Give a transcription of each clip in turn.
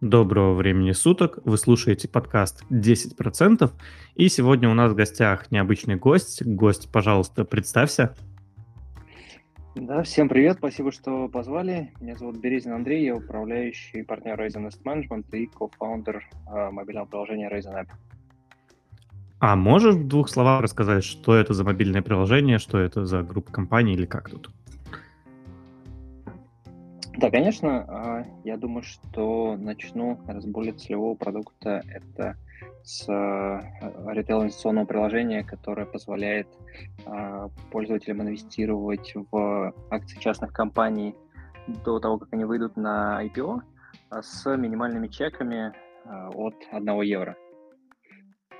Доброго времени суток. Вы слушаете подкаст 10%. И сегодня у нас в гостях необычный гость. Гость, пожалуйста, представься. Да, всем привет, спасибо, что позвали. Меня зовут Березин Андрей, я управляющий партнер Raisin Asset Management и кофаундер э, мобильного приложения Raisin App. А можешь в двух словах рассказать, что это за мобильное приложение, что это за группа компаний или как тут? Да, конечно. А, я думаю, что начну с более целевого продукта. Это с э, ритейл-инвестиционного приложения, которое позволяет а, пользователям инвестировать в акции частных компаний до того, как они выйдут на IPO а, с минимальными чеками от 1 евро.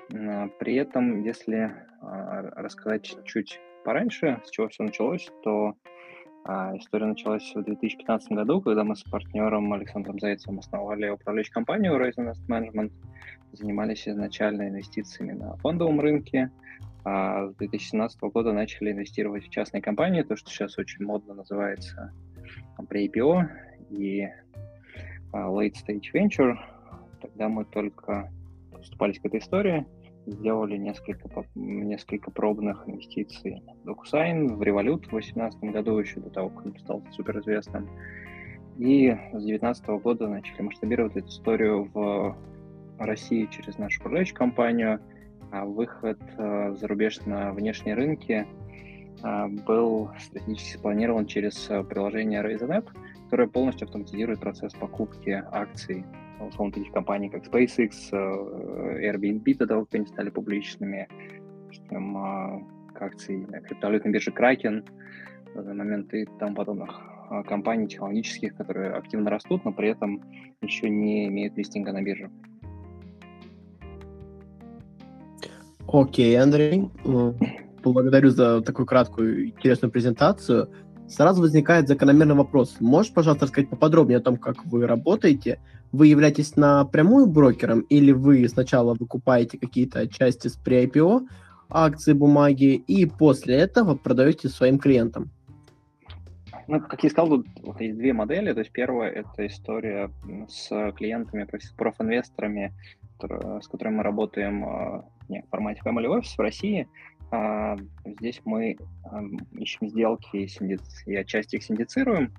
При этом, если рассказать чуть-чуть пораньше, с чего все началось, то а история началась в 2015 году, когда мы с партнером Александром Зайцевым основали управляющую компанию Raisin Asset Management, занимались изначально инвестициями на фондовом рынке, а с 2017 года начали инвестировать в частные компании, то, что сейчас очень модно называется pre-IPO и а, late stage venture. Тогда мы только поступались к этой истории – сделали несколько, несколько пробных инвестиций в DocuSign, в Revolut в 2018 году, еще до того, как он стал суперизвестным. И с 2019 года начали масштабировать эту историю в России через нашу управляющую компанию, а выход э, за рубеж на внешние рынки э, был стратегически спланирован через э, приложение RaisenApp, которое полностью автоматизирует процесс покупки акций условно, таких компаний, как SpaceX, э, Airbnb, до того, как они стали публичными, там, а, как акции криптовалютной биржи Kraken в данный момент и тому подобных а, компаний технологических, которые активно растут, но при этом еще не имеют листинга на бирже. Окей, okay, Андрей. Благодарю за такую краткую интересную презентацию. Сразу возникает закономерный вопрос. Можешь, пожалуйста, рассказать поподробнее о том, как вы работаете, вы являетесь напрямую брокером или вы сначала выкупаете какие-то части с pre-IPO, акции, бумаги, и после этого продаете своим клиентам? Ну, как я сказал, тут есть две модели. То есть первая – это история с клиентами, профинвесторами, с которыми мы работаем а, не, в формате Family Office в России. А, здесь мы ищем сделки и отчасти их синдицируем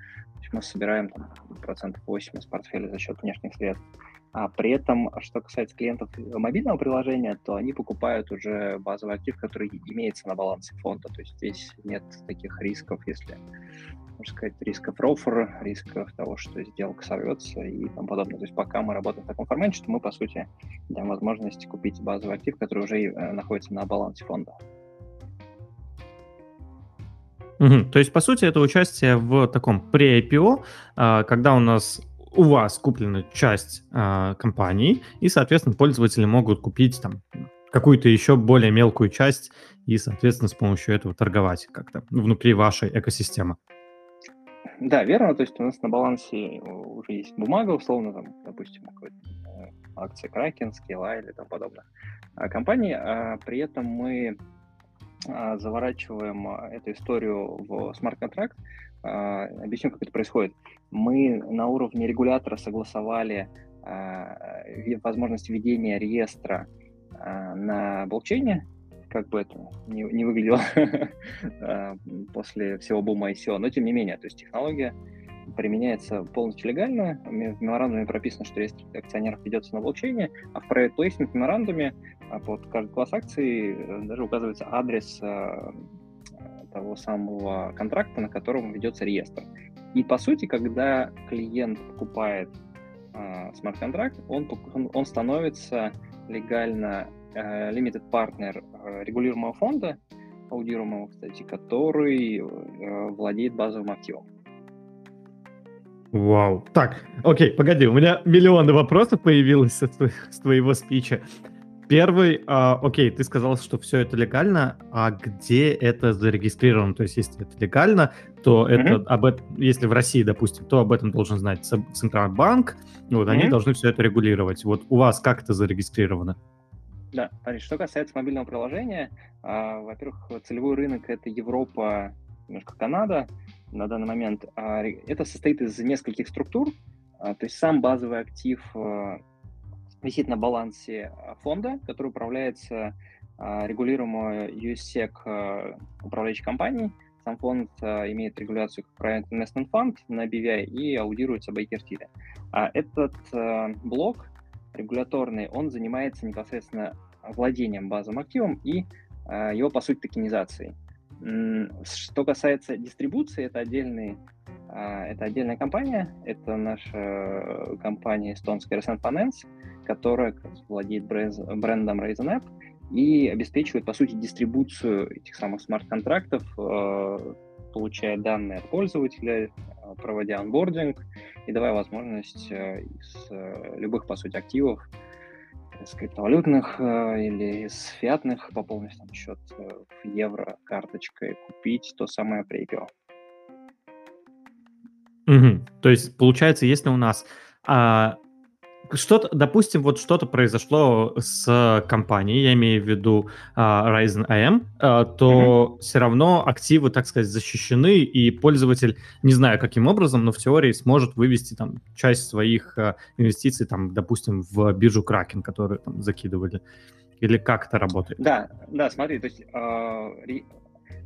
есть мы собираем там, процентов 8 из портфеля за счет внешних средств. А при этом, что касается клиентов мобильного приложения, то они покупают уже базовый актив, который имеется на балансе фонда. То есть здесь нет таких рисков, если, можно сказать, рисков рофер, рисков того, что сделка сорвется и тому подобное. То есть пока мы работаем в таком формате, что мы, по сути, даем возможность купить базовый актив, который уже э, находится на балансе фонда. Угу. То есть, по сути, это участие в таком pre-IPO, а, когда у нас у вас куплена часть а, компании, и, соответственно, пользователи могут купить там какую-то еще более мелкую часть и, соответственно, с помощью этого торговать как-то внутри вашей экосистемы. Да, верно. То есть у нас на балансе уже есть бумага, условно, там, допустим, э, акция Kraken, Scala или там подобных а, компаний. А при этом мы заворачиваем а, эту историю в смарт-контракт. А, объясню, как это происходит. Мы на уровне регулятора согласовали возможность введения реестра на блокчейне, как бы это не, не выглядело после всего бума ICO, но тем не менее, то есть технология применяется полностью легально. В меморандуме прописано, что реестр акционеров ведется на блокчейне, а в private placement меморандуме а под каждый класс акций э, даже указывается адрес э, того самого контракта, на котором ведется реестр. И по сути, когда клиент покупает э, смарт-контракт, он, он становится легально э, limited partner э, регулируемого фонда, аудируемого, кстати, который э, владеет базовым активом. Вау. Так, окей, погоди, у меня миллионы вопросов появилось с, твоего спича. Первый, а, окей, ты сказал, что все это легально, а где это зарегистрировано? То есть, если это легально, то mm-hmm. это об этом, если в России, допустим, то об этом должен знать Центральный банк, вот mm-hmm. они должны все это регулировать. Вот у вас как это зарегистрировано? Да, смотри, что касается мобильного приложения, а, во-первых, целевой рынок это Европа, немножко Канада на данный момент. А, это состоит из нескольких структур, То есть сам базовый актив висит на балансе фонда, который управляется регулируемой USSEC управляющей компанией. Сам фонд имеет регуляцию как Private Investment Fund на BVI и аудируется Tilly. А этот блок регуляторный, он занимается непосредственно владением базовым активом и его, по сути, токенизацией. Что касается дистрибуции, это отдельный это отдельная компания, это наша компания эстонская Resent Finance, которая владеет брендом Raisin App и обеспечивает, по сути, дистрибуцию этих самых смарт-контрактов, получая данные от пользователя, проводя онбординг и давая возможность из любых, по сути, активов из криптовалютных э, или из фиатных пополнить там счет э, в евро карточкой, купить то самое при IPO. Угу. То есть, получается, если у нас а, что-то, допустим, вот что-то произошло с компанией, я имею в виду uh, Ryzen AM, uh, то mm-hmm. все равно активы, так сказать, защищены, и пользователь, не знаю каким образом, но в теории сможет вывести там часть своих uh, инвестиций, там, допустим, в биржу Kraken, которую там закидывали. Или как это работает? Да, да, смотри, то есть э, ре,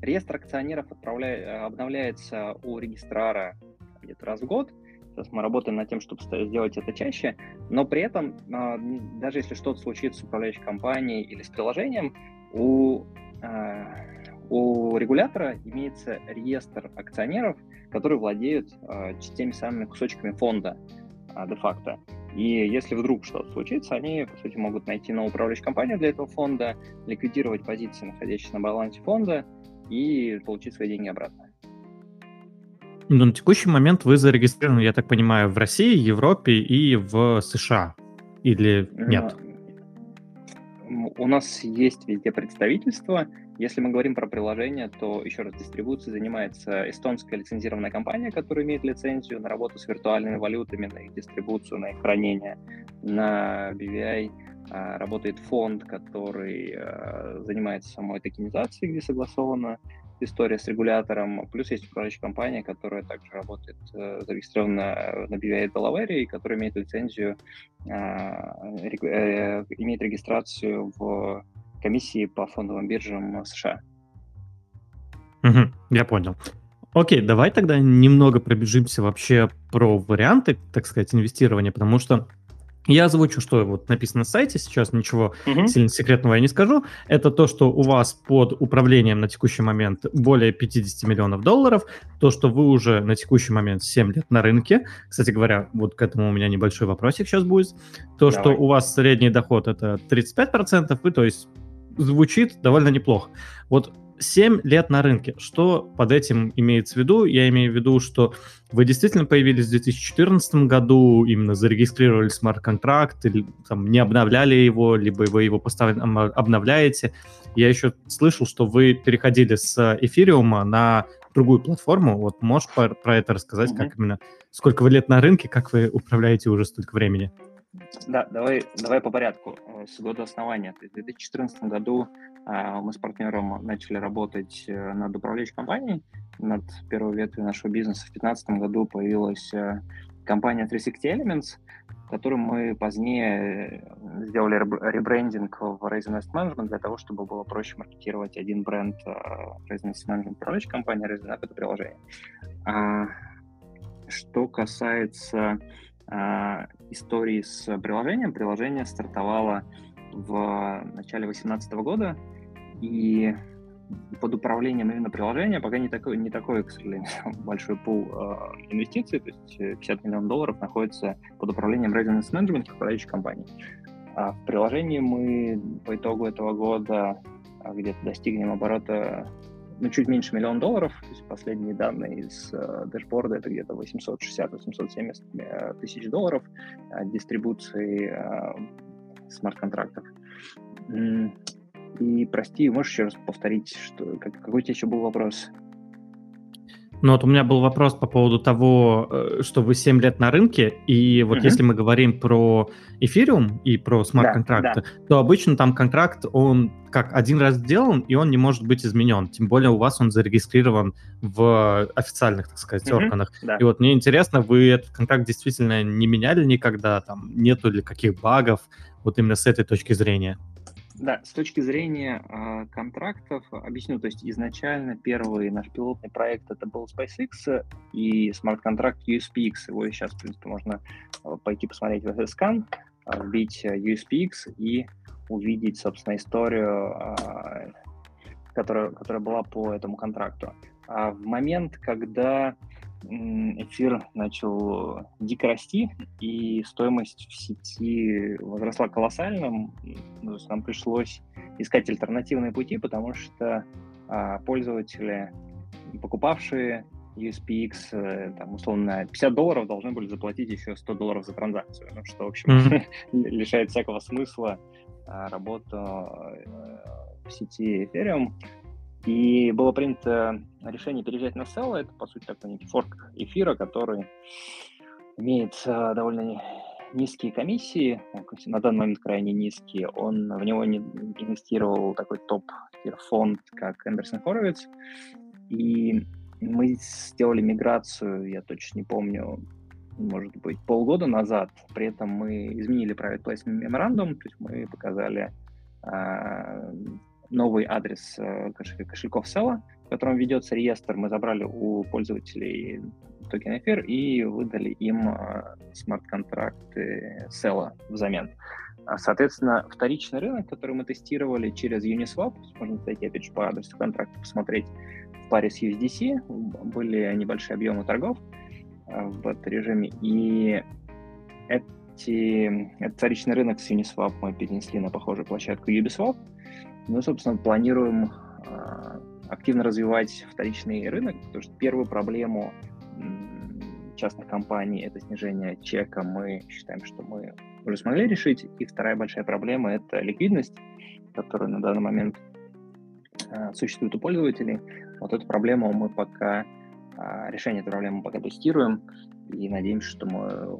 реестр акционеров отправляет, обновляется у регистрара где-то раз в год, Сейчас мы работаем над тем, чтобы сделать это чаще, но при этом, а, даже если что-то случится с управляющей компанией или с приложением, у, а, у регулятора имеется реестр акционеров, которые владеют а, теми самыми кусочками фонда де-факто. И если вдруг что-то случится, они, по сути, могут найти новую управляющую компанию для этого фонда, ликвидировать позиции, находящиеся на балансе фонда, и получить свои деньги обратно. Но на текущий момент вы зарегистрированы, я так понимаю, в России, Европе и в США. Или нет? У нас есть везде представительство. Если мы говорим про приложение, то, еще раз, дистрибуцией занимается эстонская лицензированная компания, которая имеет лицензию на работу с виртуальными валютами, на их дистрибуцию, на их хранение. На BVI а, работает фонд, который а, занимается самой токенизацией, где согласовано история с регулятором. Плюс есть управляющая компания, которая также работает, э, зарегистрирована на BVI Delaware, и которая имеет лицензию, а, э, имеет регистрацию в комиссии по фондовым биржам США. Угу, я понял. Окей, давай тогда немного пробежимся вообще про варианты, так сказать, инвестирования, потому что я озвучу, что вот написано на сайте, сейчас ничего угу. сильно секретного я не скажу. Это то, что у вас под управлением на текущий момент более 50 миллионов долларов, то, что вы уже на текущий момент 7 лет на рынке. Кстати говоря, вот к этому у меня небольшой вопросик сейчас будет. То, Давай. что у вас средний доход это 35%, и то есть звучит довольно неплохо. Вот 7 лет на рынке. Что под этим имеется в виду? Я имею в виду, что вы действительно появились в 2014 году, именно зарегистрировали смарт-контракт, или там, не обновляли его, либо вы его постоянно обновляете. Я еще слышал, что вы переходили с эфириума на другую платформу. Вот можешь про, это рассказать, mm-hmm. как именно, сколько вы лет на рынке, как вы управляете уже столько времени? Да, давай, давай по порядку. С года основания. В 2014 году мы с партнером начали работать э, над управляющей компанией, над первой ветвью нашего бизнеса. В 2015 году появилась э, компания 360 Elements, которую мы позднее э, сделали ребрендинг в Raise Invest Management для того, чтобы было проще маркетировать один бренд Raise Invest Management управляющей компании, Raise Invest это приложение. А, что касается а, истории с приложением, приложение стартовало в начале 2018 года, и под управлением именно приложения пока не такой, не такой, к сожалению, большой пул э, инвестиций, то есть 50 э, миллионов долларов находится под управлением Residence Management управляющей компании. А в приложении мы по итогу этого года а, где-то достигнем оборота ну, чуть меньше миллиона долларов. То есть последние данные из э, дэшборда это где-то 860-870 э, тысяч долларов э, дистрибуции э, смарт-контрактов. И прости, можешь еще раз повторить, что, как, какой у тебя еще был вопрос? Ну вот у меня был вопрос по поводу того, э, что вы 7 лет на рынке, и вот угу. если мы говорим про эфириум и про смарт-контракты, да, да. то обычно там контракт, он как один раз сделан, и он не может быть изменен. Тем более у вас он зарегистрирован в официальных, так сказать, угу, органах. Да. И вот мне интересно, вы этот контракт действительно не меняли никогда, там нету ли каких багов, вот именно с этой точки зрения? Да, с точки зрения э, контрактов, объясню, то есть изначально первый наш пилотный проект это был SpaceX и смарт-контракт USPX, его сейчас, в принципе, можно э, пойти посмотреть в SSCAN, э, вбить USPX и увидеть, собственно, историю, э, которая, которая была по этому контракту. А в момент, когда эфир начал дико расти, и стоимость в сети возросла колоссально. То есть нам пришлось искать альтернативные пути, потому что а, пользователи, покупавшие USPX, э, там, условно, 50 долларов должны были заплатить еще 100 долларов за транзакцию, ну, что, в общем, mm-hmm. лишает всякого смысла а, работу э, в сети Ethereum. И было принято решение переезжать на Cell. Это, по сути, такой некий форк эфира, который имеет uh, довольно низкие комиссии, на данный момент крайне низкие. Он в него не инвестировал такой топ-фонд, как Эндерсон Хоровиц. И мы сделали миграцию, я точно не помню, может быть, полгода назад. При этом мы изменили private placement меморандум, то есть мы показали uh, новый адрес э, кошельков Села, в котором ведется реестр. Мы забрали у пользователей токен эфир и выдали им э, смарт-контракты Села взамен. А, соответственно, вторичный рынок, который мы тестировали через Uniswap, можно зайти опять же по адресу контракта посмотреть в паре с USDC, были небольшие объемы торгов э, в бета-режиме, и эти, этот вторичный рынок с Uniswap мы перенесли на похожую площадку Ubisoft, мы, собственно, планируем э, активно развивать вторичный рынок, потому что первую проблему частных компаний это снижение чека. Мы считаем, что мы уже смогли решить. И вторая большая проблема это ликвидность, которая на данный момент э, существует у пользователей. Вот эту проблему мы пока э, решение этой проблемы пока тестируем и надеемся, что мы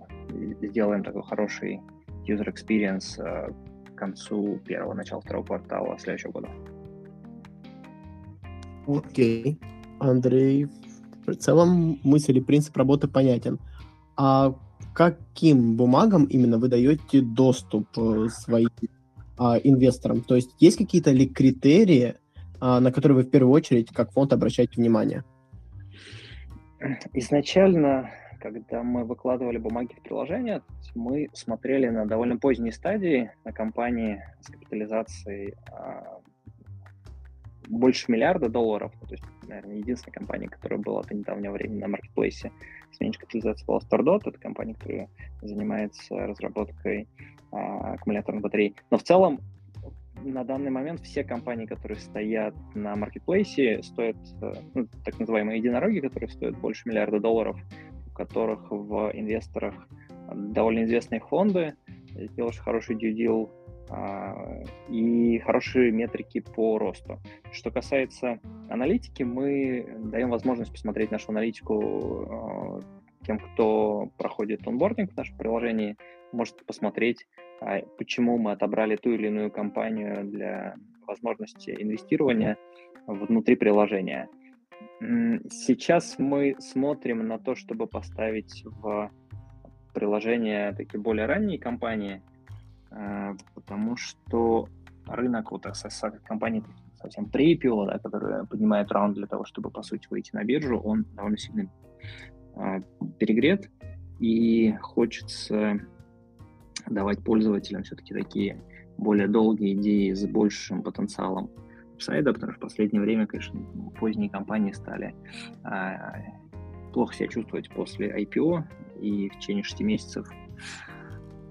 сделаем такой хороший user experience концу первого, начала второго квартала следующего года. Окей. Андрей, в целом мысль и принцип работы понятен. А каким бумагам именно вы даете доступ э, своим а, инвесторам? То есть есть какие-то ли критерии, а, на которые вы в первую очередь как фонд обращаете внимание? Изначально когда мы выкладывали бумаги в приложение, мы смотрели на довольно поздней стадии, на компании с капитализацией а, больше миллиарда долларов. Ну, то есть, наверное, единственная компания, которая была до недавнего времени на маркетплейсе с меньшей капитализацией была StarDot. Это компания, которая занимается разработкой а, аккумуляторных батарей. Но в целом на данный момент все компании, которые стоят на маркетплейсе, стоят, э, ну, так называемые единороги, которые стоят больше миллиарда долларов, которых в инвесторах довольно известные фонды, сделаешь хороший due deal а, и хорошие метрики по росту. Что касается аналитики, мы даем возможность посмотреть нашу аналитику а, тем, кто проходит онбординг в нашем приложении, может посмотреть, а, почему мы отобрали ту или иную компанию для возможности инвестирования внутри приложения. Сейчас мы смотрим на то, чтобы поставить в приложение такие более ранние компании, э, потому что рынок вот компаний совсем pre да, которые поднимают раунд для того, чтобы, по сути, выйти на биржу, он довольно сильно э, перегрет, и хочется давать пользователям все-таки такие более долгие идеи с большим потенциалом сайда, потому что в последнее время, конечно, поздние компании стали а, плохо себя чувствовать после IPO, и в течение 6 месяцев,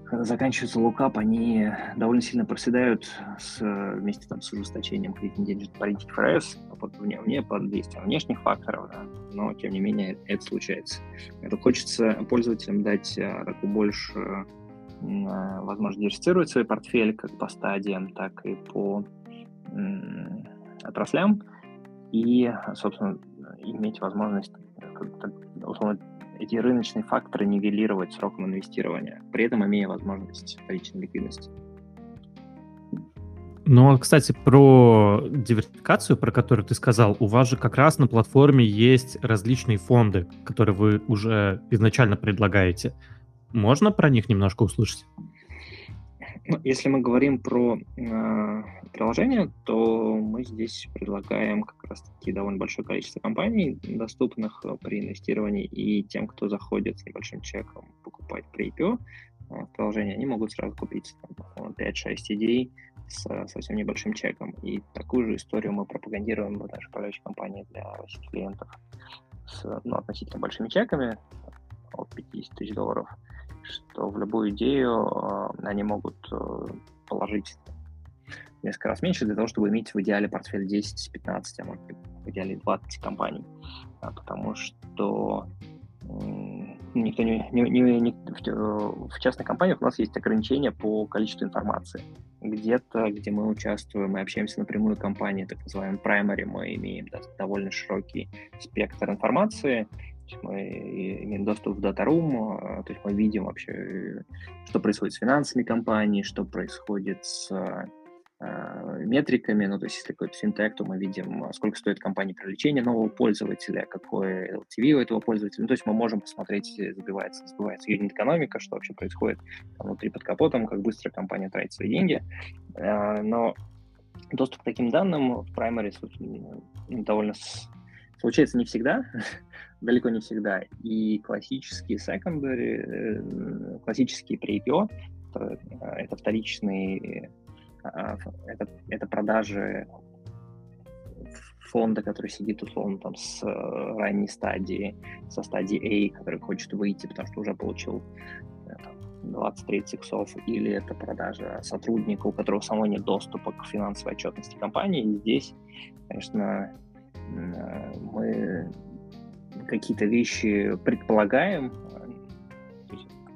когда заканчивается лукап, они довольно сильно проседают с, вместе там, с ужесточением кредитно-денежной политики ФРС, под, вне, вне, под действием внешних факторов, да, но тем не менее это случается. Это хочется пользователям дать а, такую больше а, возможность диверсифицировать свой портфель как по стадиям, так и по отраслям и, собственно, иметь возможность условно, эти рыночные факторы нивелировать сроком инвестирования, при этом имея возможность вторичной ликвидности. Ну, кстати, про диверсификацию, про которую ты сказал, у вас же как раз на платформе есть различные фонды, которые вы уже изначально предлагаете. Можно про них немножко услышать? Ну, если мы говорим про э, приложение, то мы здесь предлагаем как раз-таки довольно большое количество компаний, доступных при инвестировании, и тем, кто заходит с небольшим чеком покупать при IPO э, приложение, они могут сразу купить там, 5-6 идей с совсем небольшим чеком. И такую же историю мы пропагандируем в нашей управляющей компании для клиентов с ну, относительно большими чеками от 50 тысяч долларов – что в любую идею э, они могут э, положить несколько раз меньше для того, чтобы иметь в идеале портфель 10-15, а может быть в идеале 20 компаний. А, потому что никто не, не, не, не в, в частных компаниях у нас есть ограничения по количеству информации. Где-то, где мы участвуем, мы общаемся напрямую с компанией, так называемой primary, мы имеем да, довольно широкий спектр информации, мы имеем доступ в дата-рум, а, то есть мы видим вообще, что происходит с финансами компании, что происходит с а, метриками, ну, то есть если какой-то финтех, то мы видим, сколько стоит компания привлечения нового пользователя, какой LTV у этого пользователя, ну, то есть мы можем посмотреть, сбивается, сбивается юнит-экономика, что вообще происходит внутри под капотом, как быстро компания тратит свои деньги, а, но доступ к таким данным в Primary довольно Случается не всегда, далеко не всегда. И классические secondary, э, классические pre-IPO, это, это вторичные, а, это, это продажи фонда, который сидит условно там с ранней стадии, со стадии A, который хочет выйти, потому что уже получил 20-30 э, иксов, или это продажа сотрудника, у которого самого нет доступа к финансовой отчетности компании. И здесь, конечно, Э, мы какие-то вещи предполагаем,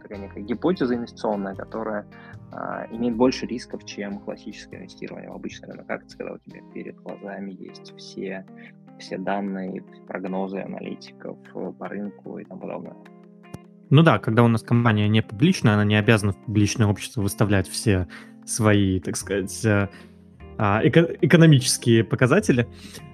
э, некая гипотеза инвестиционная, которая а, имеет больше рисков, чем классическое инвестирование в обычный рынок акций, когда у тебя перед глазами есть все, все данные, прогнозы аналитиков по рынку и тому подобное. Ну да, когда у нас компания не публичная, она не обязана в публичное общество выставлять все свои, так сказать, э, эко- экономические показатели.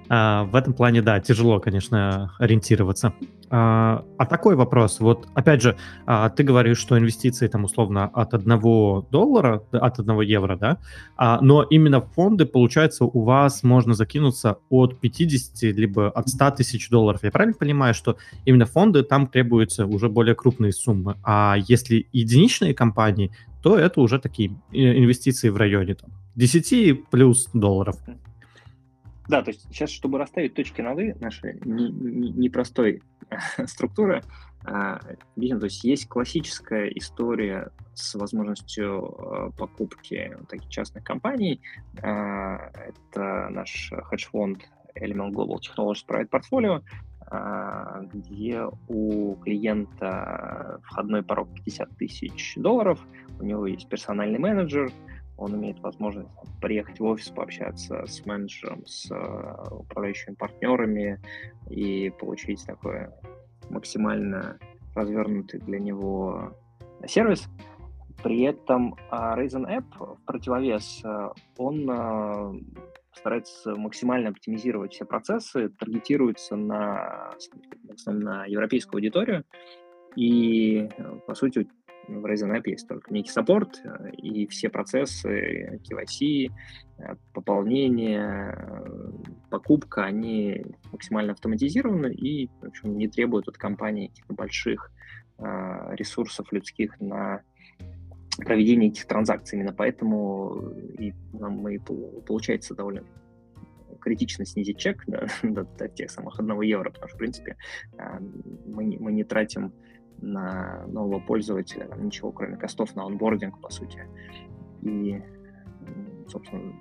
А, в этом плане, да, тяжело, конечно, ориентироваться. А, а такой вопрос, вот опять же, а, ты говоришь, что инвестиции там условно от одного доллара, от одного евро, да, а, но именно фонды, получается, у вас можно закинуться от 50 либо от 100 тысяч долларов. Я правильно понимаю, что именно фонды там требуются уже более крупные суммы, а если единичные компании, то это уже такие э, инвестиции в районе там, 10 плюс долларов. Да, то есть сейчас, чтобы расставить точки над «и», нашей непростой не, не структуры, а, видим, то есть есть классическая история с возможностью а, покупки таких частных компаний. А, это наш хедж-фонд Element Global Technologies Private Portfolio, где у клиента входной порог 50 тысяч долларов, у него есть персональный менеджер, он имеет возможность приехать в офис, пообщаться с менеджером, с э, управляющими партнерами и получить такой максимально развернутый для него сервис. При этом а, Raisin App в противовес, э, он э, старается максимально оптимизировать все процессы, таргетируется на, на европейскую аудиторию, и, по сути, в Ryzen App есть только некий саппорт, э, и все процессы KYC, э, пополнение, э, покупка, они максимально автоматизированы и в общем, не требуют от компании каких-то больших ресурсов людских на проведение этих транзакций. Именно поэтому и нам и получается довольно критично снизить чек до, до, до тех самых одного евро, потому что, в принципе, мы не, мы не тратим на нового пользователя, там ничего кроме костов на онбординг, по сути, и, собственно,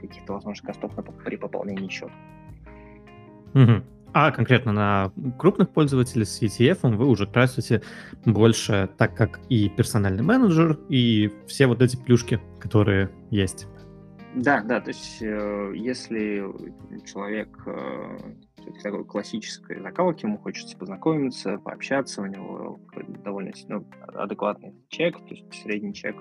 каких-то, возможно, костов при пополнении счета. Угу. А конкретно на крупных пользователей с ETF вы уже тратите больше, так как и персональный менеджер, и все вот эти плюшки, которые есть. Да, да, то есть э, если человек э, все-таки такой классической закалки, ему хочется познакомиться, пообщаться, у него довольно ну, адекватный чек, то есть средний чек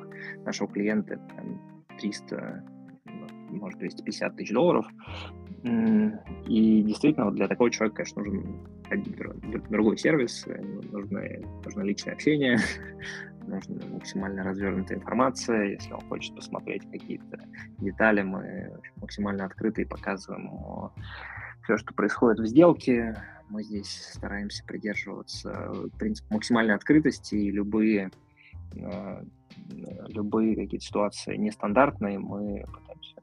нашего клиента там, 300, ну, может, 250 тысяч долларов. И действительно, вот для такого человека, конечно, нужен другой сервис, нужно, нужно личное общение, нужна максимально развернутая информация. Если он хочет посмотреть какие-то детали, мы максимально открыты и показываем все, что происходит в сделке. Мы здесь стараемся придерживаться принципа максимальной открытости и любые э, любые какие-то ситуации нестандартные мы пытаемся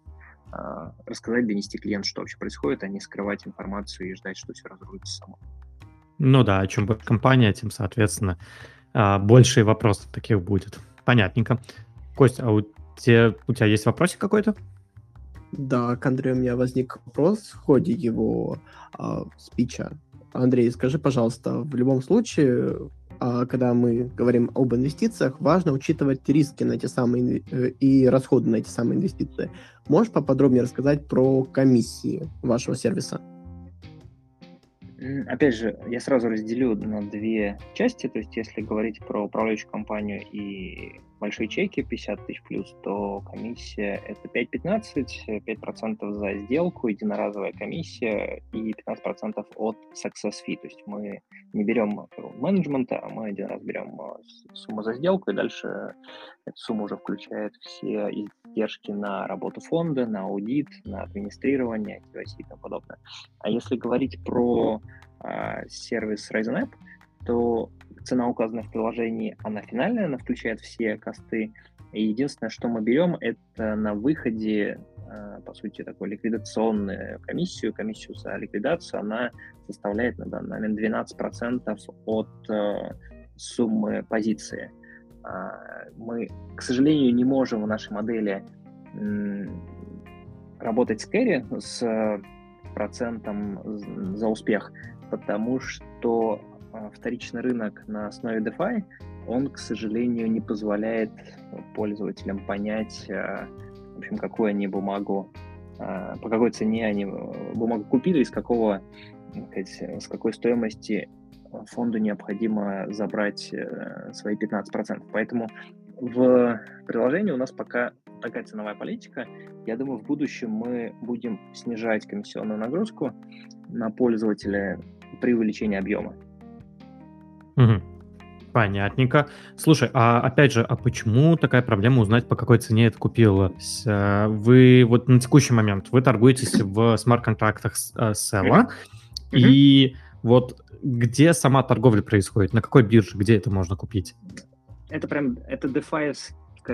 э, рассказать, донести клиенту, что вообще происходит, а не скрывать информацию и ждать, что все разрулится само. Ну да, чем будет компания, тем, соответственно, а, больше вопросов таких будет. Понятненько. Костя, а у тебя, у тебя есть вопросик какой-то? Да, к Андрею у меня возник вопрос в ходе его а, спича. Андрей, скажи, пожалуйста, в любом случае, а, когда мы говорим об инвестициях, важно учитывать риски на эти самые э, и расходы на эти самые инвестиции. Можешь поподробнее рассказать про комиссии вашего сервиса? Опять же, я сразу разделю на две части. То есть, если говорить про управляющую компанию и большие чеки 50 тысяч плюс, то комиссия это 5-15, 5% за сделку, единоразовая комиссия и 15% от success fee. То есть мы не берем менеджмента, а мы один раз берем а, сумму за сделку, и дальше эта сумма уже включает все издержки на работу фонда, на аудит, на администрирование, KYC и тому подобное. А если говорить про э, сервис Ryzen App, то цена указана в приложении, она финальная, она включает все косты. И единственное, что мы берем, это на выходе, э, по сути, такую ликвидационную комиссию. Комиссию за ликвидацию, она составляет на данный момент 12% от э, суммы позиции. А, мы, к сожалению, не можем в нашей модели работать с кэри, с процентом за успех, потому что вторичный рынок на основе DeFi, он, к сожалению, не позволяет пользователям понять, а, в общем, какую они бумагу, а, по какой цене они э, бумагу купили и с какого, с какой стоимости фонду необходимо забрать э, свои 15%. Поэтому в приложении у нас пока такая ценовая политика. Я думаю, в будущем мы будем снижать комиссионную нагрузку на пользователя при увеличении объема. Угу. Понятненько. Слушай, а опять же, а почему такая проблема узнать, по какой цене это купилось? Э, вы вот на текущий момент, вы торгуетесь в смарт-контрактах Села, mm-hmm. и вот где сама торговля происходит, на какой бирже, где это можно купить? Это прям, это DeFi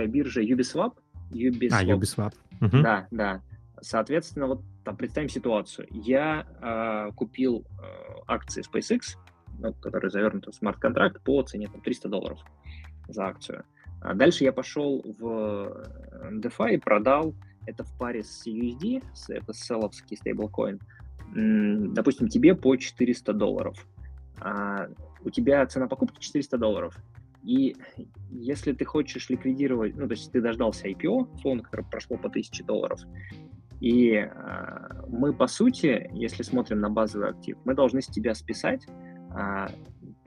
биржа Uniswap. Uniswap. А, Uniswap. Угу. Да, да. Соответственно, вот там представим ситуацию. Я э, купил э, акции SpaceX, ну, который завернут в смарт-контракт по цене там, 300 долларов за акцию. А дальше я пошел в э, DeFi и продал это в паре с USD, с, это селовский стейблкоин, допустим, тебе по 400 долларов. А у тебя цена покупки 400 долларов. И если ты хочешь ликвидировать, ну, то есть ты дождался IPO, условно, которое прошло по 1000 долларов, и э, мы, по сути, если смотрим на базовый актив, мы должны с тебя списать а,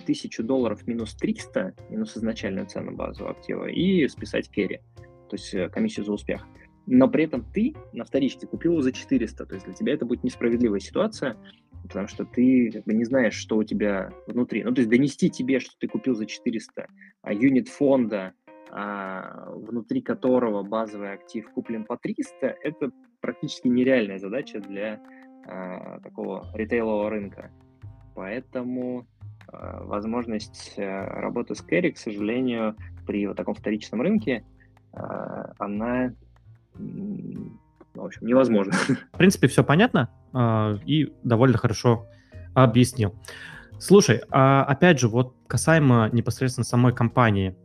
тысячу долларов минус 300, минус изначальную цену базового актива, и списать керри, то есть э, комиссию за успех. Но при этом ты на вторичке купил за 400, то есть для тебя это будет несправедливая ситуация, потому что ты как бы не знаешь, что у тебя внутри. Ну, то есть донести тебе, что ты купил за 400, а юнит фонда, а, внутри которого базовый актив куплен по 300, это практически нереальная задача для а, такого ритейлового рынка. Поэтому э, возможность э, работы с кэри, к сожалению, при вот таком вторичном рынке, э, она, в общем, невозможна. В принципе, все понятно э, и довольно хорошо объяснил. Слушай, а опять же, вот касаемо непосредственно самой компании,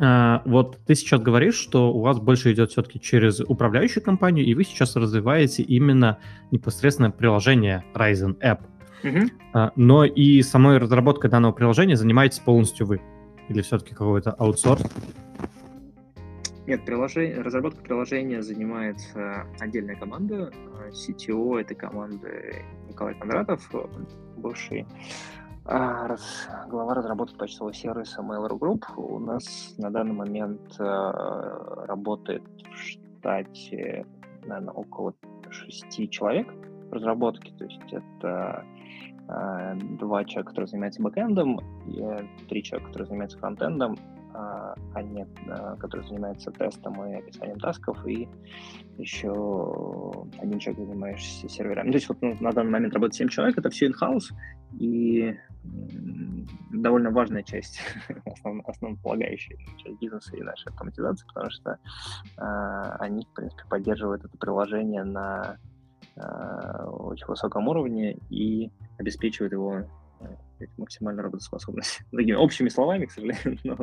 Uh, вот ты сейчас говоришь, что у вас больше идет все-таки через управляющую компанию, и вы сейчас развиваете именно непосредственно приложение Ryzen App. Uh-huh. Но и самой разработкой данного приложения занимаетесь полностью вы? Или все-таки какой-то аутсорс? Нет, приложение, разработка приложения занимается отдельная команда. CTO этой команды Николай Кондратов, бывший раз, глава разработки почтового сервиса Mail.ru Group. У нас на данный момент работает в штате, наверное, около шести человек в разработке. То есть это а, два человека, которые занимаются бэкэндом, и три человека, которые занимаются фронтендом, а, нет, который занимается тестом и описанием тасков, и еще один человек, занимающийся серверами. То есть вот ну, на данный момент работает 7 человек, это все in-house, и довольно важная часть, основ, основополагающая часть бизнеса и нашей автоматизации, потому что э, они, в принципе, поддерживают это приложение на э, очень высоком уровне и обеспечивают его максимальную работоспособность. Такими общими словами, к сожалению, но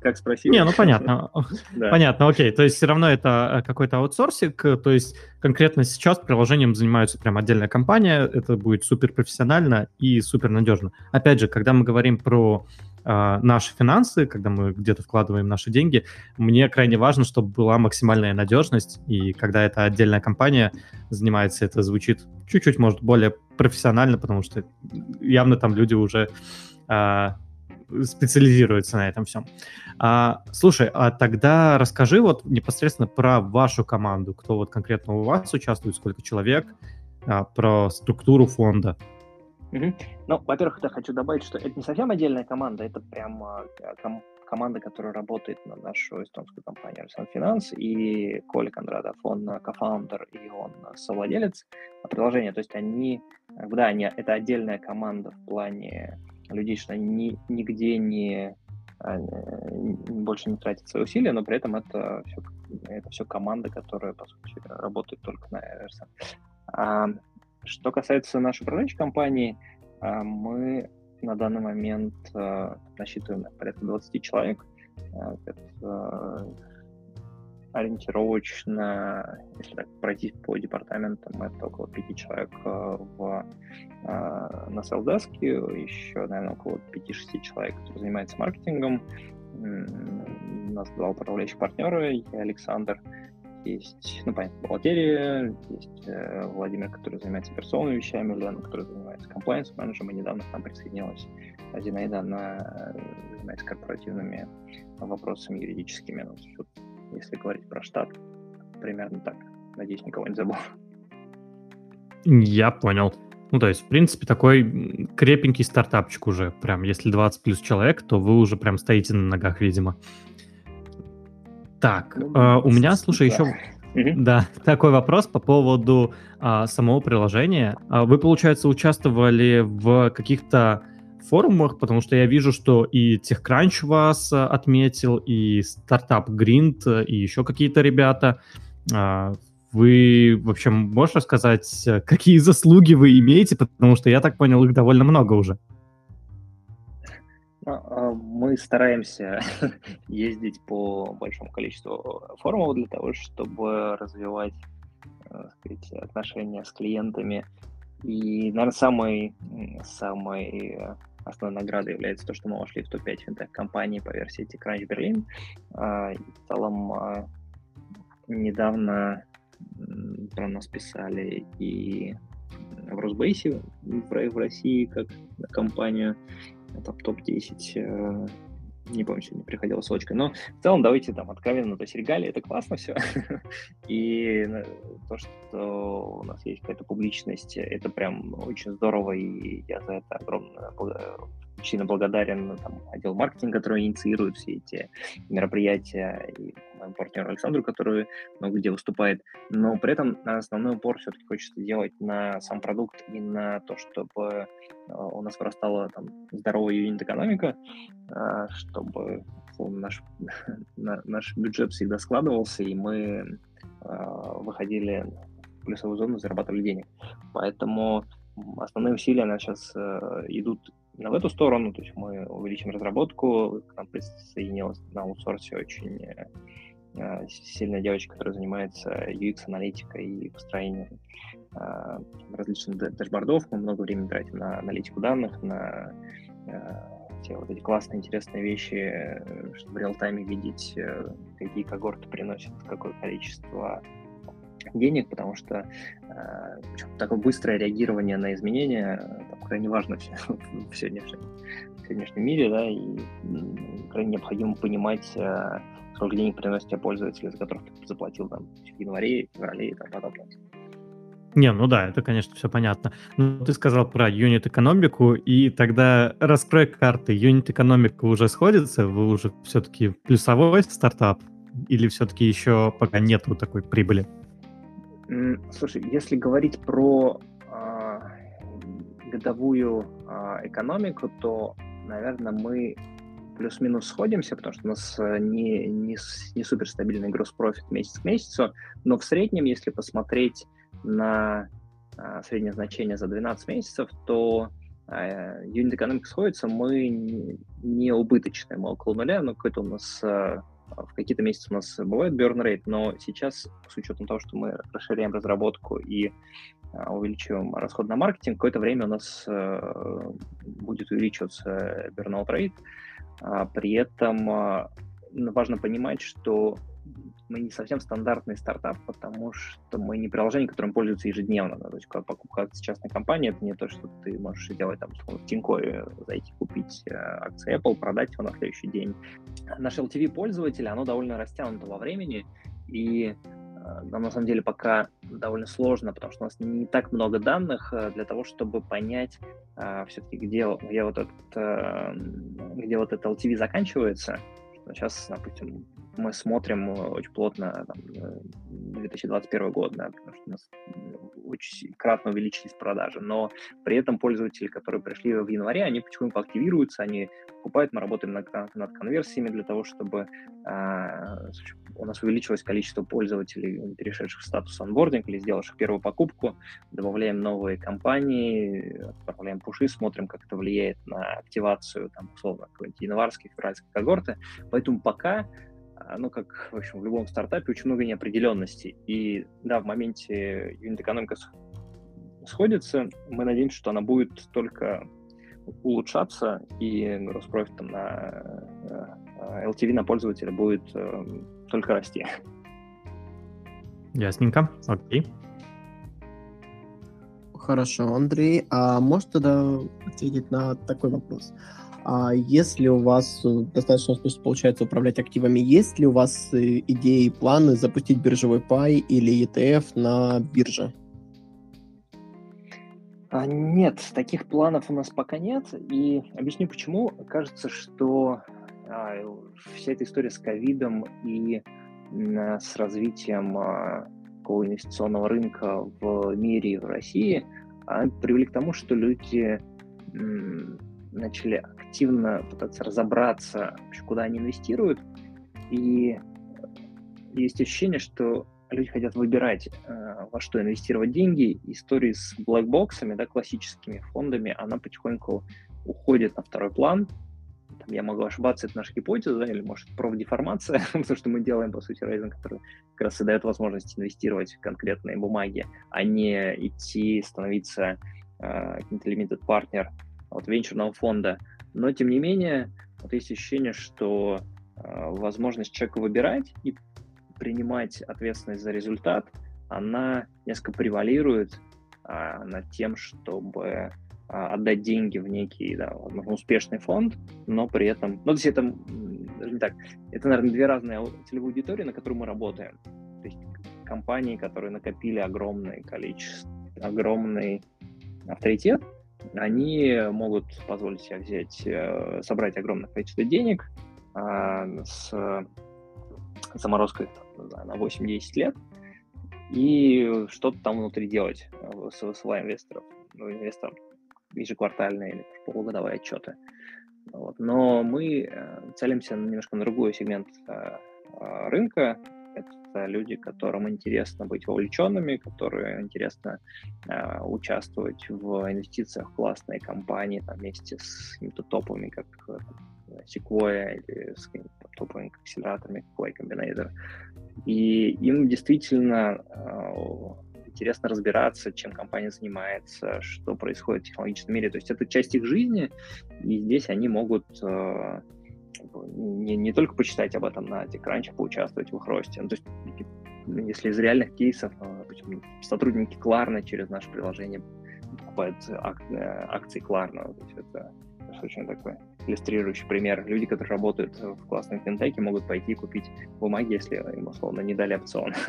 как спросил. Не, ну понятно. Понятно, окей. То есть все равно это э, какой-то аутсорсик, то есть конкретно сейчас приложением занимается прям отдельная компания, это будет супер профессионально и супер надежно. Опять же, когда мы говорим про э, наши финансы, когда мы где-то вкладываем наши деньги, мне крайне важно, чтобы была максимальная надежность, и когда эта отдельная компания занимается, это звучит чуть-чуть, может, более профессионально, потому что явно там люди уже э, специализируются на этом всем. А, слушай, а тогда расскажи вот непосредственно про вашу команду, кто вот конкретно у вас участвует, сколько человек, а, про структуру фонда. Угу. Ну, во-первых, я хочу добавить, что это не совсем отдельная команда, это прям ком- команда, которая работает на нашу эстонскую компанию Арсен Финанс, и Коля Кондратов, он кофаундер и он совладелец приложения. То есть они, да, они, это отдельная команда в плане людей, что они ни, нигде не а, больше не тратят свои усилия, но при этом это все, это все команда, которая, по сути, работает только на RSM. Что касается нашей управляющей компании, а, мы на данный момент а, насчитываем порядка 20 человек. А, это ориентировочно, если так пройтись по департаментам, это около пяти человек в, на селдеске, еще, наверное, около 5-6 человек, которые занимаются маркетингом. У нас два управляющих партнера, я Александр, есть, ну, понятно, бухгалтерия, есть э, Владимир, который занимается операционными вещами, Лена, которая занимается compliance менеджером, и недавно к нам присоединилась Зинаида, она занимается корпоративными вопросами юридическими. Ну, если говорить про штат. Примерно так. Надеюсь, никого не забыл. Я понял. Ну, то есть, в принципе, такой крепенький стартапчик уже. Прям, если 20 плюс человек, то вы уже прям стоите на ногах, видимо. Так, ну, э, у меня, слушай, да. еще... Да, такой вопрос по поводу а, самого приложения. А вы, получается, участвовали в каких-то форумах, потому что я вижу, что и TechCrunch вас отметил, и стартап Grind, и еще какие-то ребята. А, вы, в общем, можешь рассказать, какие заслуги вы имеете, потому что я так понял, их довольно много уже. Ну, а, мы стараемся ездить по большому количеству форумов для того, чтобы развивать сказать, отношения с клиентами. И, наверное, самый, самый основной наградой является то, что мы вошли в топ-5 финтех-компаний по версии TechCrunch Berlin. А, в целом, а, недавно про нас писали и в Росбейсе в России как компанию, это топ-10 не помню, сегодня приходила ссылочка, но в целом давайте там откровенно, то есть регалии это классно все, и то, что у нас есть какая-то публичность, это прям очень здорово, и я за это огромно сильно благодарен там, отдел маркетинга, который инициирует все эти мероприятия, и моему партнеру Александру, который много где выступает. Но при этом основной упор все-таки хочется делать на сам продукт и на то, чтобы э, у нас вырастала там здоровая юнит-экономика, э, чтобы наш, наш бюджет всегда складывался, и мы э, выходили в плюсовую зону, зарабатывали денег. Поэтому основные усилия на сейчас идут в эту сторону, то есть мы увеличим разработку, к нам присоединилась на аутсорсе очень э, сильная девочка, которая занимается UX-аналитикой и построением э, различных дэшбордов. Мы много времени тратим на аналитику данных, на э, все вот эти классные, интересные вещи, чтобы в реал-тайме видеть, какие когорты приносят какое количество денег, потому что э, такое быстрое реагирование на изменения там, крайне важно в, в, сегодняшнем, в сегодняшнем мире, да, и крайне необходимо понимать, э, сколько денег приносит тебе пользователи, за которых ты заплатил там в январе, феврале и там подобное. Не, ну да, это, конечно, все понятно. Но ты сказал про юнит-экономику, и тогда раскрой карты. Юнит-экономика уже сходится? Вы уже все-таки плюсовой стартап? Или все-таки еще пока нету такой прибыли? Слушай, если говорить про а, годовую а, экономику, то, наверное, мы плюс-минус сходимся, потому что у нас э, не, не, не суперстабильный гросс-профит месяц к месяцу, но в среднем, если посмотреть на а, среднее значение за 12 месяцев, то юнит экономика сходится, мы не, убыточные, мы около нуля, но какой-то у нас в какие-то месяцы у нас бывает burn rate, но сейчас, с учетом того, что мы расширяем разработку и а, увеличиваем расход на маркетинг, какое-то время у нас э, будет увеличиваться burnout rate. А, при этом а, важно понимать, что мы не совсем стандартный стартап, потому что мы не приложение, которым пользуются ежедневно. То есть покупка акций частной компании, это не то, что ты можешь делать там в Тинькове, зайти купить э, акции Apple, продать его на следующий день. Наш LTV пользователь, оно довольно растянуто во времени, и э, нам на самом деле пока довольно сложно, потому что у нас не так много данных э, для того, чтобы понять все-таки, где, где, вот этот, где вот этот LTV заканчивается. Сейчас, допустим, мы смотрим э, очень плотно там, 2021 э, год, да, потому что у нас очень кратно увеличились продажи, но при этом пользователи, которые пришли в январе, они потихоньку активируются, они покупают, мы работаем над, над конверсиями для того, чтобы э, у нас увеличилось количество пользователей, перешедших в статус онбординг или сделавших первую покупку, добавляем новые компании, отправляем пуши, смотрим, как это влияет на активацию, там, условно, какой-нибудь январской, февральской когорты. Поэтому пока ну, как, в общем, в любом стартапе очень много неопределенности. И, да, в моменте юнит-экономика сходится, мы надеемся, что она будет только улучшаться, и гросс-профит там на LTV э, на пользователя будет э, только расти. Ясненько, окей. Хорошо, Андрей. А можешь тогда ответить на такой вопрос? А если у вас э, достаточно успешно получается управлять активами, есть ли у вас э, идеи, планы запустить биржевой пай или ETF на бирже? А, нет, таких планов у нас пока нет. И объясню почему. Кажется, что а, вся эта история с ковидом и а, с развитием а, такого инвестиционного рынка в мире и в России а, привели к тому, что люди начали активно пытаться разобраться, куда они инвестируют. И есть ощущение, что люди хотят выбирать, э, во что инвестировать деньги. История с блэкбоксами, да, классическими фондами, она потихоньку уходит на второй план. Там я могу ошибаться, это наша гипотеза, или может профдеформация, потому что мы делаем, по сути, рейзинг, который как раз и дает возможность инвестировать в конкретные бумаги, а не идти становиться э, каким-то limited партнер от венчурного фонда. Но, тем не менее, вот есть ощущение, что э, возможность человека выбирать и принимать ответственность за результат, она несколько превалирует а, над тем, чтобы а, отдать деньги в некий, да, успешный фонд, но при этом, ну, то есть это, не так, это, наверное, две разные целевые аудитории, на которые мы работаем. То есть компании, которые накопили огромное количество, огромный авторитет, они могут позволить себе взять, э, собрать огромное количество денег а, с заморозкой знаю, на 8-10 лет и что-то там внутри делать, э, высылая инвесторов, ну, инвесторам ежеквартальные или полугодовые отчеты. Вот. Но мы э, целимся немножко на другой сегмент рынка, это люди, которым интересно быть вовлеченными, которые интересно э, участвовать в инвестициях в классные компании там, вместе с какими-то топовыми, как э, Sequoia или с топовыми акселераторами, как Y Combinator. И им действительно э, интересно разбираться, чем компания занимается, что происходит в технологическом мире. То есть это часть их жизни, и здесь они могут э, не, не только почитать об этом на TechCrunch, поучаствовать в их росте. Ну, то есть, если из реальных кейсов, допустим, сотрудники Кларна через наше приложение покупают э, акции Кларна, то есть это очень такой иллюстрирующий пример. Люди, которые работают в классном финтеке, могут пойти купить бумаги, если им, условно, не дали опцион.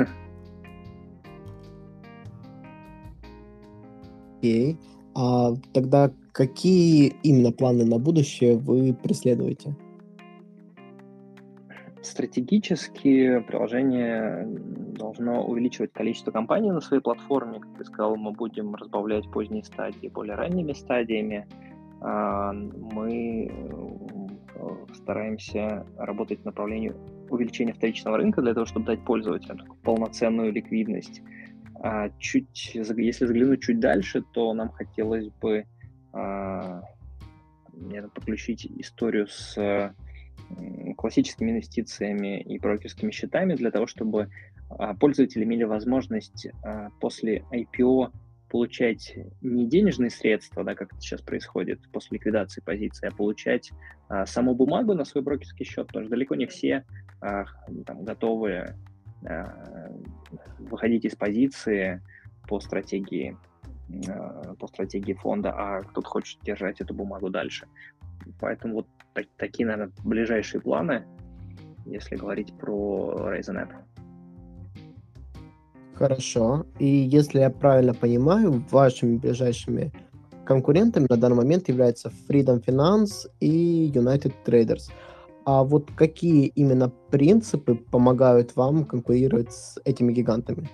Окей. Okay. А тогда какие именно планы на будущее вы преследуете? Стратегически приложение должно увеличивать количество компаний на своей платформе. Как ты сказал, мы будем разбавлять поздние стадии более ранними стадиями. А, мы э, стараемся работать в направлении увеличения вторичного рынка для того, чтобы дать пользователям полноценную ликвидность. А чуть, если заглянуть чуть дальше, то нам хотелось бы а, подключить историю с классическими инвестициями и брокерскими счетами для того, чтобы пользователи имели возможность после IPO получать не денежные средства, да, как это сейчас происходит после ликвидации позиции, а получать а, саму бумагу на свой брокерский счет, потому что далеко не все а, там, готовы а, выходить из позиции по стратегии а, по стратегии фонда, а кто-то хочет держать эту бумагу дальше. Поэтому вот так, такие, наверное, ближайшие планы, если говорить про Raisin App. Хорошо. И если я правильно понимаю, вашими ближайшими конкурентами на данный момент являются Freedom Finance и United Traders. А вот какие именно принципы помогают вам конкурировать с этими гигантами?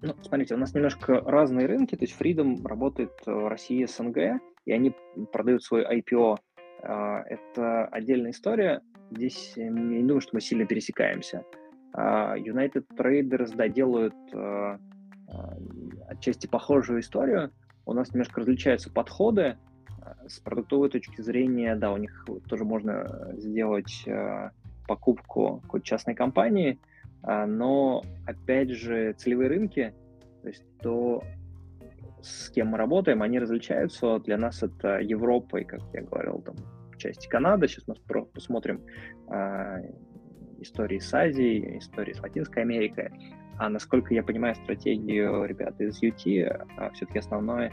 Ну, смотрите, у нас немножко разные рынки, то есть Freedom работает в России СНГ, и они продают свой IPO. А, это отдельная история. Здесь я не думаю, что мы сильно пересекаемся. А, United Traders доделают а, а, отчасти похожую историю. У нас немножко различаются подходы. С продуктовой точки зрения, да, у них тоже можно сделать покупку какой-то частной компании, но, опять же, целевые рынки, то есть то, с кем мы работаем, они различаются. Для нас это Европа и, как я говорил, там, части Канады. Сейчас мы посмотрим истории с Азией, истории с Латинской Америкой. А насколько я понимаю стратегию ребят из UT, а все-таки основной,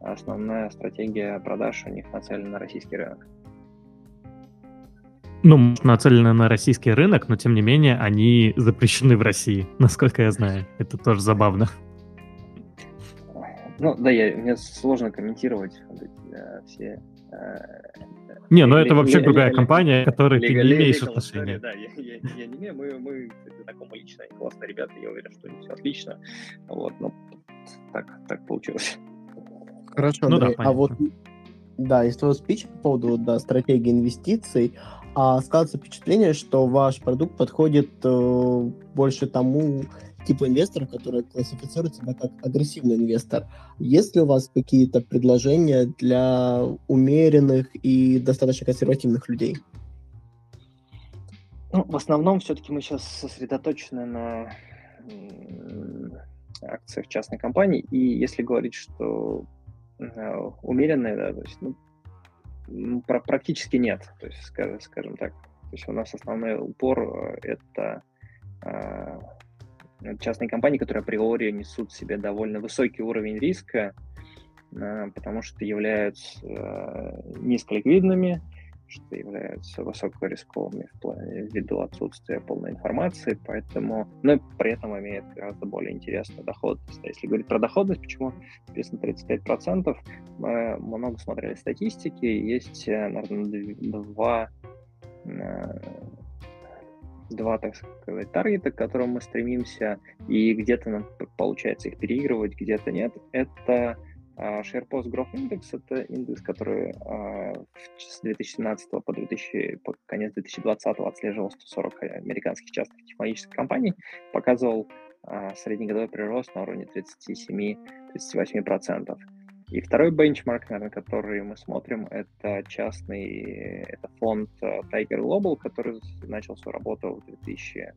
основная стратегия продаж у них нацелена на российский рынок. Ну, нацелены на российский рынок, но тем не менее они запрещены в России, насколько я знаю. Это тоже забавно. Ну, да, я, мне сложно комментировать вот эти, да, все э, не, ну это вообще другая компания, которой ты не имеешь отношения. Да, я, я, я не имею, мы, мы знакомы лично, они классные ребята, я уверен, что все отлично. Вот, но так, так получилось. Хорошо, ну, Андрей, да, а вот да, из твоего спича по поводу да, стратегии инвестиций, а складывается впечатление, что ваш продукт подходит э, больше тому типа инвесторов, которые классифицируют себя как агрессивный инвестор. Есть ли у вас какие-то предложения для умеренных и достаточно консервативных людей? Ну, в основном все-таки мы сейчас сосредоточены на акциях частной компании, и если говорить, что э, умеренные, да, то есть, ну, практически нет, то есть, скажем, скажем так. То есть у нас основной упор э, это Э, частные компании, которые априори несут в себе довольно высокий уровень риска, э, потому что являются э, низколиквидными, что являются высокорисковыми в плане ввиду отсутствия полной информации, поэтому, но ну, при этом имеет гораздо более интересную доходность. А если говорить про доходность, почему? Написано 35%, мы много смотрели статистики, есть, наверное, два два, так сказать, таргета, к которым мы стремимся, и где-то нам получается их переигрывать, где-то нет. Это uh, SharePost Growth Index, это индекс, который uh, с 2017 по, 2000, по конец 2020 отслеживал 140 американских частных технологических компаний, показывал uh, среднегодовой прирост на уровне 37-38%. И второй бенчмарк, наверное, который мы смотрим, это частный, это фонд э, Tiger Global, который начал свою работу в 2014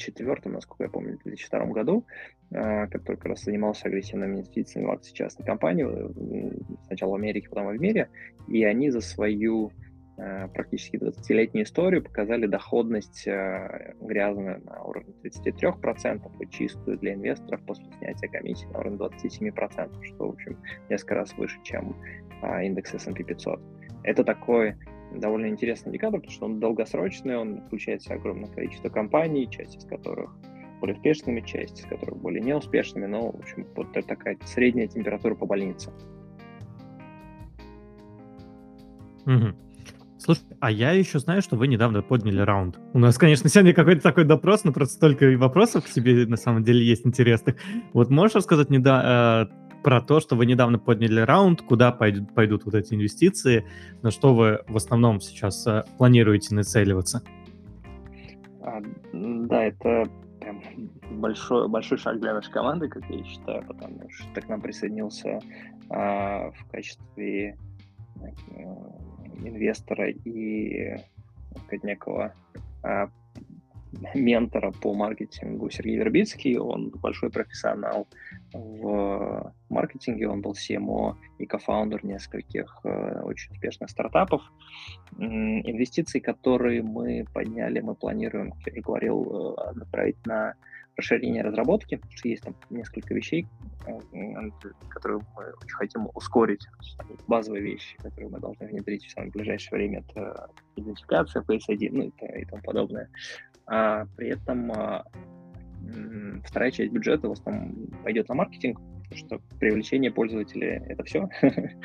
2004, насколько я помню, в 2002 году, э, который как раз занимался агрессивными инвестициями в акции частной компании, э, сначала в Америке, потом в мире, и они за свою практически 20-летнюю историю показали доходность грязную на уровне 33% и чистую для инвесторов после снятия комиссии на уровне 27%, что, в общем, несколько раз выше, чем индекс S&P 500. Это такой довольно интересный индикатор, потому что он долгосрочный, он включает в себя огромное количество компаний, часть из которых более успешными, часть из которых более неуспешными, но, в общем, вот такая средняя температура по больнице. Угу. Слушай, а я еще знаю, что вы недавно подняли раунд. У нас, конечно, сегодня какой-то такой допрос, но просто столько вопросов к тебе на самом деле есть интересных. Вот можешь рассказать неда про то, что вы недавно подняли раунд, куда пойдут, пойдут вот эти инвестиции, на что вы в основном сейчас э, планируете нацеливаться? А, да, это прям большой, большой шаг для нашей команды, как я считаю, потому что к нам присоединился а, в качестве э, инвестора и как некого а, ментора по маркетингу Сергей Вербицкий. Он большой профессионал в маркетинге, он был CMO и кофаундер нескольких э, очень успешных стартапов. Инвестиции, которые мы подняли, мы планируем, как я говорил, э, направить на расширение разработки, потому что есть там несколько вещей, э, которые мы очень хотим ускорить. Базовые вещи, которые мы должны внедрить в самое ближайшее время, это идентификация, Face ID, ну и, и тому подобное. А при этом а, вторая часть бюджета в основном пойдет на маркетинг, что привлечение пользователей — это все.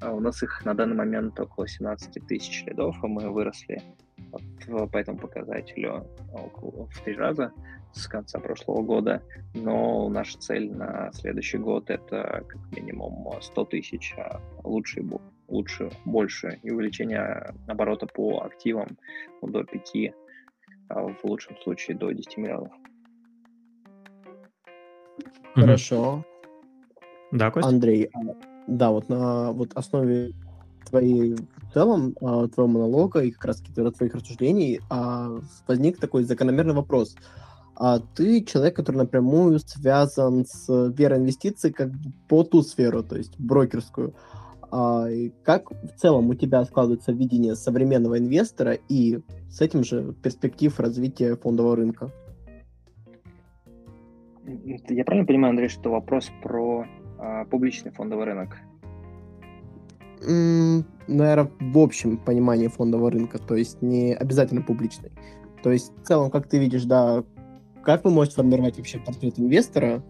А у нас их на данный момент около 17 тысяч лидов, а мы выросли по этому показателю около в три раза с конца прошлого года, но наша цель на следующий год это как минимум 100 тысяч, а лучше, лучше, больше, и увеличение оборота по активам до 5 а в лучшем случае до 10 миллионов. Хорошо. Да, Костя? Андрей, а, да, вот на вот основе твоей в целом а, твоего монолога и как раз твоих рассуждений возник такой закономерный вопрос. А ты человек, который напрямую связан с верой инвестиций как по ту сферу, то есть брокерскую. А, как в целом у тебя складывается видение современного инвестора и с этим же перспектив развития фондового рынка? Я правильно понимаю, Андрей, что вопрос про а, публичный фондовый рынок? Наверное, в общем понимании фондового рынка, то есть не обязательно публичный. То есть в целом, как ты видишь, да, как вы можете формировать вообще портрет инвестора,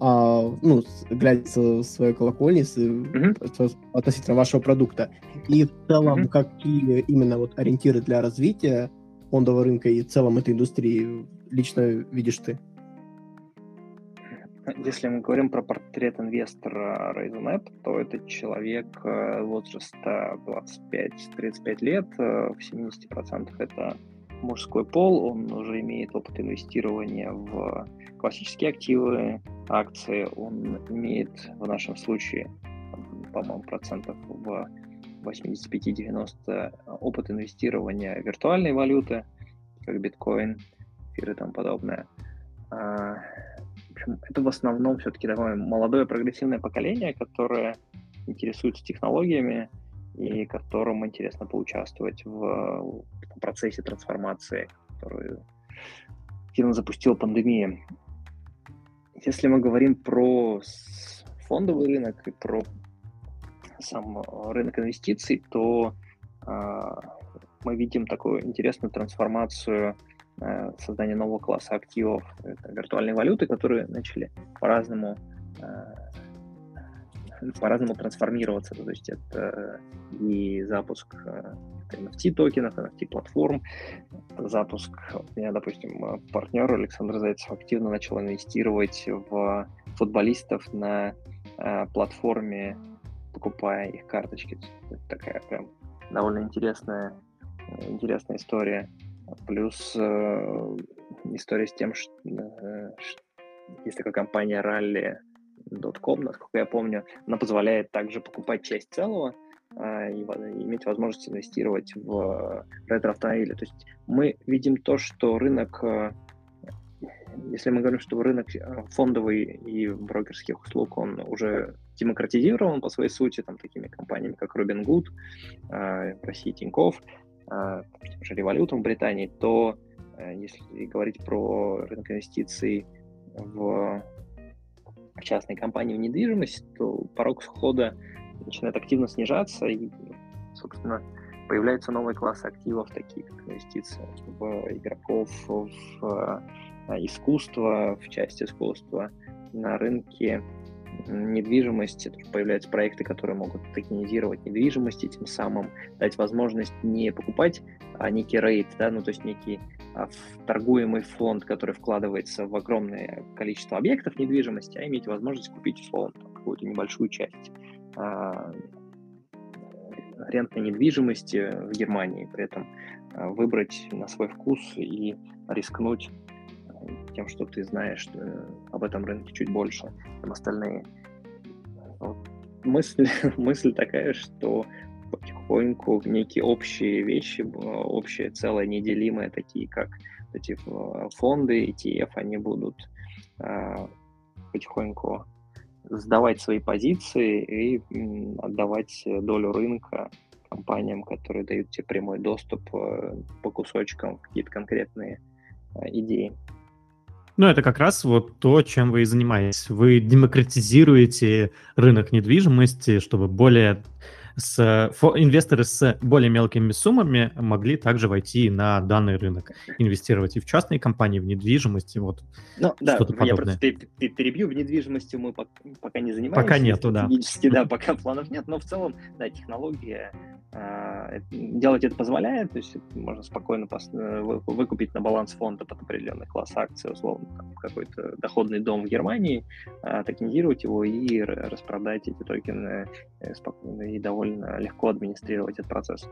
а, ну, глядя с своей колокольни, с, mm-hmm. относительно вашего продукта. И в целом, mm-hmm. какие именно вот ориентиры для развития фондового рынка и в целом этой индустрии лично видишь ты? Если мы говорим про портрет инвестора RaisenApp, то это человек э, возраста 25-35 лет, э, в 70% это мужской пол, он уже имеет опыт инвестирования в классические активы, акции, он имеет в нашем случае, по-моему, процентов в 85-90 опыт инвестирования в виртуальной валюты, как биткоин, эфир и тому подобное. Общем, это в основном все-таки такое молодое прогрессивное поколение, которое интересуется технологиями, и которым интересно поучаствовать в процессе трансформации, которую активно запустила пандемия. Если мы говорим про фондовый рынок и про сам рынок инвестиций, то э, мы видим такую интересную трансформацию э, создания нового класса активов, это виртуальные валюты, которые начали по-разному э, по-разному трансформироваться. То есть это и запуск NFT токенов, NFT платформ, запуск. Меня, допустим, партнер Александр Зайцев активно начал инвестировать в футболистов на э, платформе, покупая их карточки. Это такая прям довольно интересная, интересная история. Плюс э, история с тем, что э, есть такая компания Rally .com, насколько я помню, она позволяет также покупать часть целого а, и, иметь возможность инвестировать в ретро-автомобили. То есть мы видим то, что рынок э, если мы говорим, что рынок э, фондовый и брокерских услуг, он уже демократизирован по своей сути, там, такими компаниями, как Robinhood, э, в Тинькофф, э, же Revolut в Британии, то если говорить про рынок инвестиций в частные компании в недвижимость, то порог входа начинает активно снижаться, и, собственно, появляются новые классы активов, такие как инвестиции в игроков, в искусство, в части искусства, на рынке недвижимости появляются проекты, которые могут токенизировать недвижимость и тем самым дать возможность не покупать а некий рейд, да, ну то есть некий а, торгуемый фонд, который вкладывается в огромное количество объектов недвижимости, а иметь возможность купить условно какую-то небольшую часть а, рентной недвижимости в Германии, при этом а, выбрать на свой вкус и рискнуть тем, что ты знаешь э, об этом рынке чуть больше, чем остальные. Вот. Мысль, мысль такая, что потихоньку некие общие вещи, общее целое неделимое, такие как эти э, фонды, ETF, они будут э, потихоньку сдавать свои позиции и отдавать долю рынка компаниям, которые дают тебе прямой доступ э, по кусочкам в какие-то конкретные идеи. Ну, это как раз вот то, чем вы и занимаетесь. Вы демократизируете рынок недвижимости, чтобы более с, инвесторы с более мелкими суммами могли также войти на данный рынок, инвестировать и в частные компании, в недвижимость, вот ну, да, что-то я подобное. просто перебью, в недвижимости мы пока не занимаемся. Пока нету, да. да, пока планов нет, но в целом, да, технология делать это позволяет, то есть можно спокойно э, выкупить на баланс фонда под определенный класс акций, условно, какой-то доходный дом в Германии, э, токенизировать его и распродать эти токены э, спокойно и довольно легко администрировать этот процесс.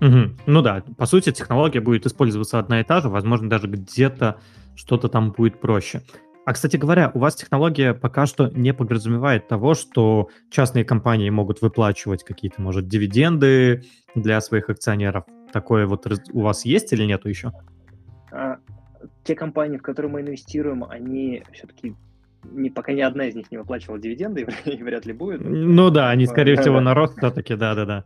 Угу. Ну да, по сути, технология будет использоваться одна и та же, возможно, даже где-то что-то там будет проще. А, кстати говоря, у вас технология пока что не подразумевает того, что частные компании могут выплачивать какие-то, может, дивиденды для своих акционеров. Такое вот у вас есть или нету еще? А, те компании, в которые мы инвестируем, они все-таки не, пока ни одна из них не выплачивала дивиденды, и вряд ли будет. Ну да, они, скорее всего, на рост все-таки, да-да-да.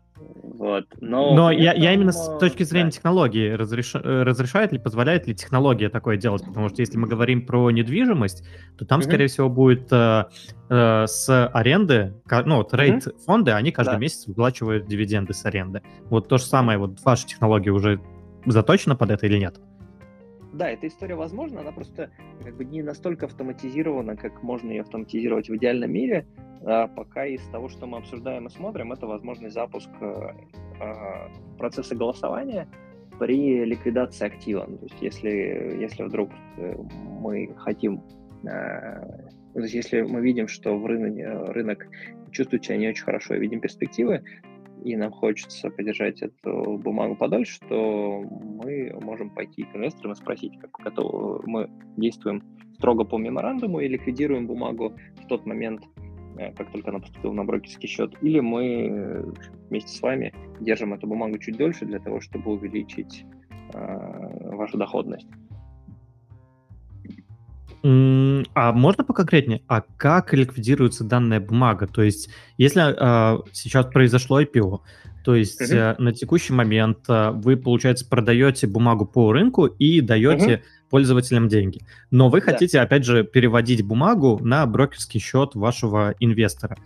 Вот. Но, Но я, я именно с точки зрения да. технологии, разреш... разрешает ли, позволяет ли технология такое делать? Потому что если мы говорим про недвижимость, то там, mm скорее всего, будет э, э, с аренды, ну вот рейд mm фонды, они каждый да. месяц выплачивают дивиденды с аренды. Вот то же самое, вот ваша технология уже заточена под это или нет? Да, эта история возможна, она просто как бы не настолько автоматизирована, как можно ее автоматизировать в идеальном мире. А пока из того, что мы обсуждаем и смотрим, это возможный запуск э, а, процесса голосования при ликвидации актива. Ну, то есть если, если вдруг э, мы хотим э, то есть если мы видим, что в рынок, рынок чувствует себя не очень хорошо и видим перспективы, и нам хочется подержать эту бумагу подольше, то мы можем пойти к инвесторам и спросить, как мы действуем строго по меморандуму и ликвидируем бумагу в тот момент, э, как только она поступила на брокерский счет, или мы вместе с вами держим эту бумагу чуть дольше для того, чтобы увеличить э, вашу доходность. А можно поконкретнее? А как ликвидируется данная бумага? То есть, если а, сейчас произошло IPO, то есть uh-huh. а, на текущий момент а, вы, получается, продаете бумагу по рынку и даете uh-huh. пользователям деньги. Но вы хотите, да. опять же, переводить бумагу на брокерский счет вашего инвестора.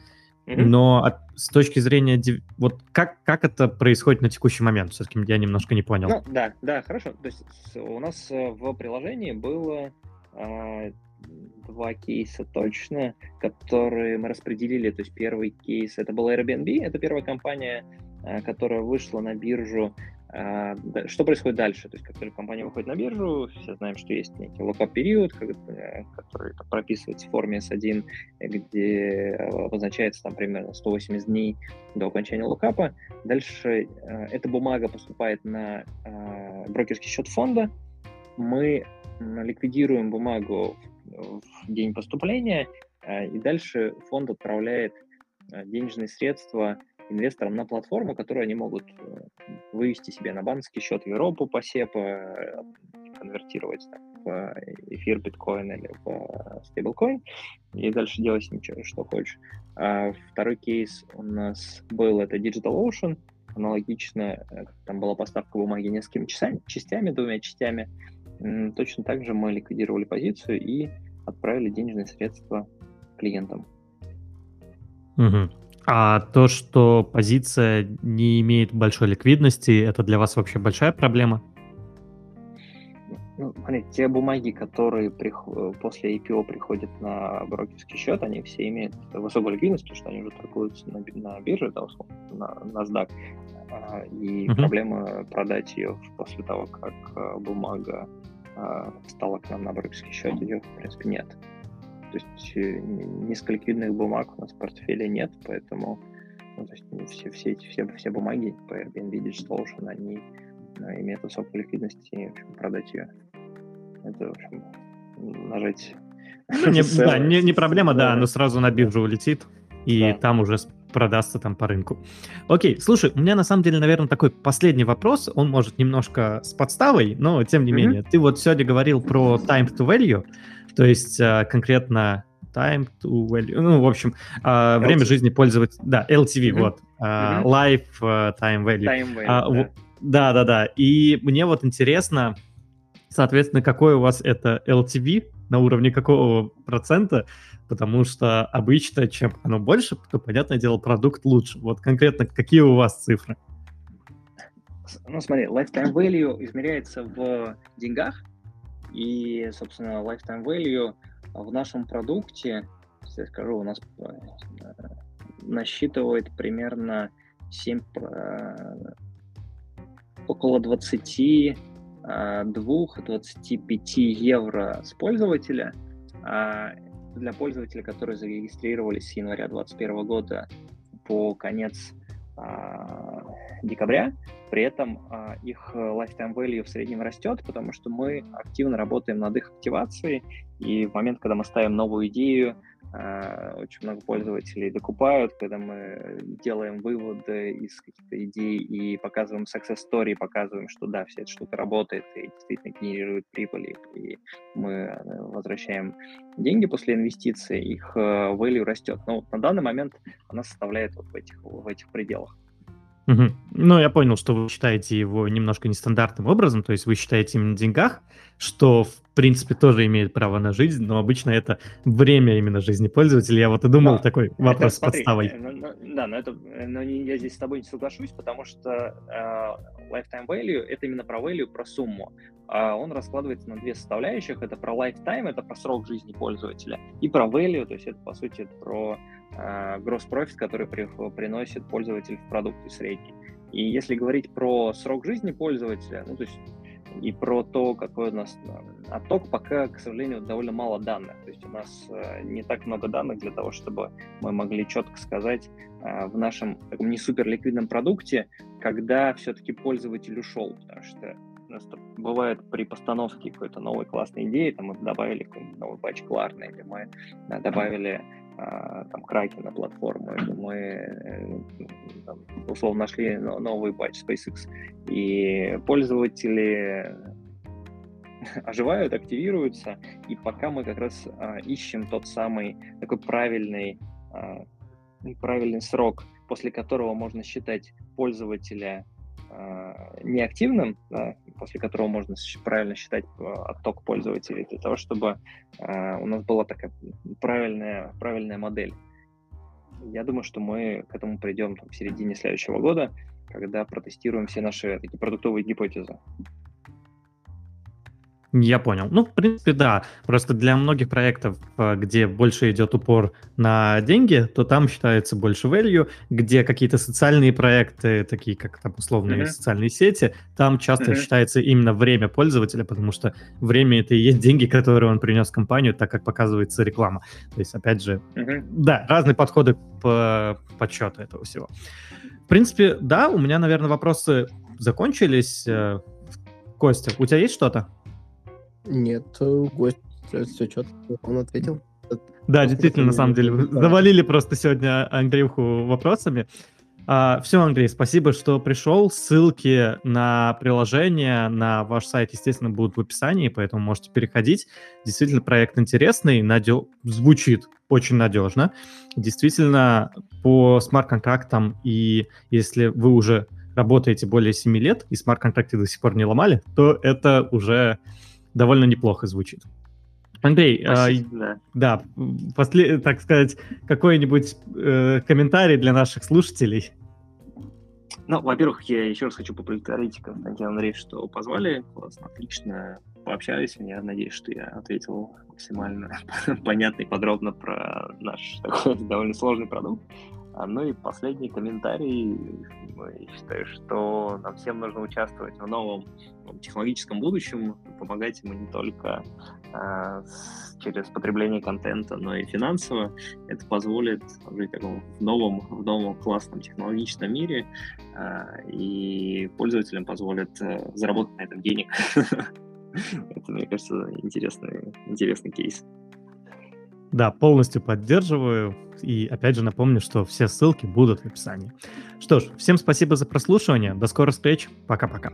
Uh-huh. Но от, с точки зрения, вот как, как это происходит на текущий момент? Все-таки я немножко не понял. Ну, да, да, хорошо. То есть у нас э, в приложении было два кейса точно, которые мы распределили. То есть первый кейс это был Airbnb, это первая компания, а, которая вышла на биржу. А, что происходит дальше? То есть, как только компания выходит на биржу, все знаем, что есть некий локап период, э, который прописывается в форме S1, где обозначается там примерно 180 дней до окончания локапа. Дальше э, эта бумага поступает на брокерский счет фонда. Мы ликвидируем бумагу в день поступления, э, и дальше фонд отправляет э, денежные средства инвесторам на платформу, которую они могут э, вывести себе на банковский счет в Европу по СЕПа, конвертировать в эфир, биткоин или в стейблкоин, и дальше делай с ним что хочешь. А второй кейс у нас был, это DigitalOcean, аналогично, там была поставка бумаги несколькими часами, частями, двумя частями. Точно так же мы ликвидировали позицию и отправили денежные средства клиентам. Угу. А то, что позиция не имеет большой ликвидности, это для вас вообще большая проблема? Ну, смотри, те бумаги, которые прих... после IPO приходят на брокерский счет, они все имеют высокую ликвидность, потому что они уже торгуются на, на бирже, да, условно, на NASDAQ. А, и uh-huh. проблема продать ее после того, как а, бумага стала к нам на брокерский счет, ее, в принципе, нет. То есть э, низколиквидных бумаг у нас в портфеле нет, поэтому ну, то есть все, все, все, все бумаги по Airbnb Digital Ocean, они ну, имеют высокую ликвидность, и в общем, продать ее, это, в общем, нажать... Ну, не, да, не, не проблема, да, но сразу на биржу улетит, и да. там уже продастся там по рынку. Окей, слушай, у меня на самом деле, наверное, такой последний вопрос, он может немножко с подставой, но тем не mm-hmm. менее. Ты вот сегодня говорил про time to value, то есть а, конкретно time to value, ну, в общем, LTV. время жизни пользователя, да, LTV, mm-hmm. вот, mm-hmm. life time value. Time value а, да. да, да, да. И мне вот интересно, соответственно, какой у вас это LTV, на уровне какого процента, потому что обычно, чем оно больше, то, понятное дело, продукт лучше. Вот конкретно какие у вас цифры? Ну, смотри, lifetime value измеряется в деньгах, и, собственно, lifetime value в нашем продукте, я скажу, у нас э, насчитывает примерно 7, э, около 20 2-25 евро с пользователя. А для пользователей, которые зарегистрировались с января 2021 года по конец а, декабря. При этом а, их lifetime value в среднем растет, потому что мы активно работаем над их активацией, и в момент, когда мы ставим новую идею, очень много пользователей докупают, когда мы делаем выводы из каких-то идей и показываем success story, показываем, что да, вся эта штука работает и действительно генерирует прибыли, и мы э, возвращаем деньги после инвестиций, их э, value растет. Но вот на данный момент она составляет вот в этих, в этих пределах. Угу. Ну, я понял, что вы считаете его немножко нестандартным образом, то есть вы считаете именно деньгах, что, в принципе, тоже имеет право на жизнь, но обычно это время именно жизни пользователя. Я вот и думал, да. такой вопрос это, смотри, подставой. Ну, ну, да, но, это, но я здесь с тобой не соглашусь, потому что э, lifetime value — это именно про value, про сумму. А он раскладывается на две составляющих. Это про lifetime, это про срок жизни пользователя, и про value, то есть это, по сути, про э, gross profit, который при, приносит пользователь в продукте средний. И если говорить про срок жизни пользователя, ну, то есть и про то, какой у нас э, отток, пока, к сожалению, довольно мало данных. То есть у нас э, не так много данных для того, чтобы мы могли четко сказать э, в нашем таком не супер ликвидном продукте, когда все-таки пользователь ушел. Потому что бывает при постановке какой-то новой классной идеи, там мы добавили какой-нибудь новый патч Кларна, или мы добавили там Кракен на платформу, мы э, там, условно нашли новый патч SpaceX, и пользователи оживают, активируются, и пока мы как раз а, ищем тот самый такой правильный, а, правильный срок, после которого можно считать пользователя а, неактивным, да, после которого можно правильно считать а, отток пользователей, для того, чтобы а, у нас была такая правильная, правильная модель. Я думаю, что мы к этому придем там, в середине следующего года, когда протестируем все наши такие продуктовые гипотезы. Я понял. Ну, в принципе, да. Просто для многих проектов, э, где больше идет упор на деньги, то там считается больше value, где какие-то социальные проекты, такие как там условные mm-hmm. социальные сети, там часто mm-hmm. считается именно время пользователя, потому что время это и есть деньги, которые он принес в компанию, так как показывается реклама. То есть, опять же, mm-hmm. да, разные подходы по подсчету этого всего. В принципе, да, у меня, наверное, вопросы закончились. Э, Костя, у тебя есть что-то? Нет, э, гость все четко, он ответил. Да, действительно, на самом деле, завалили просто сегодня Андреевху вопросами. А, все, Андрей, спасибо, что пришел. Ссылки на приложение, на ваш сайт, естественно, будут в описании, поэтому можете переходить. Действительно, проект интересный, надё... звучит очень надежно. Действительно, по смарт-контрактам, и если вы уже работаете более 7 лет, и смарт-контракты до сих пор не ломали, то это уже довольно неплохо звучит. Андрей, а, да, да после, так сказать, какой-нибудь э, комментарий для наших слушателей? Ну, во-первых, я еще раз хочу поблагодарить Константина Андреевича, что позвали. Классно, отлично пообщались. Я надеюсь, что я ответил максимально понятно и подробно про наш такой довольно сложный продукт. А, ну и последний комментарий. Я считаю, что нам всем нужно участвовать в новом технологическом будущем, помогать ему не только а, с, через потребление контента, но и финансово. Это позволит жить таком, в новом, в новом классном технологичном мире, а, и пользователям позволит а, заработать на этом денег. Это, мне кажется, интересный, интересный кейс. Да, полностью поддерживаю. И опять же напомню, что все ссылки будут в описании. Что ж, всем спасибо за прослушивание. До скорых встреч. Пока-пока.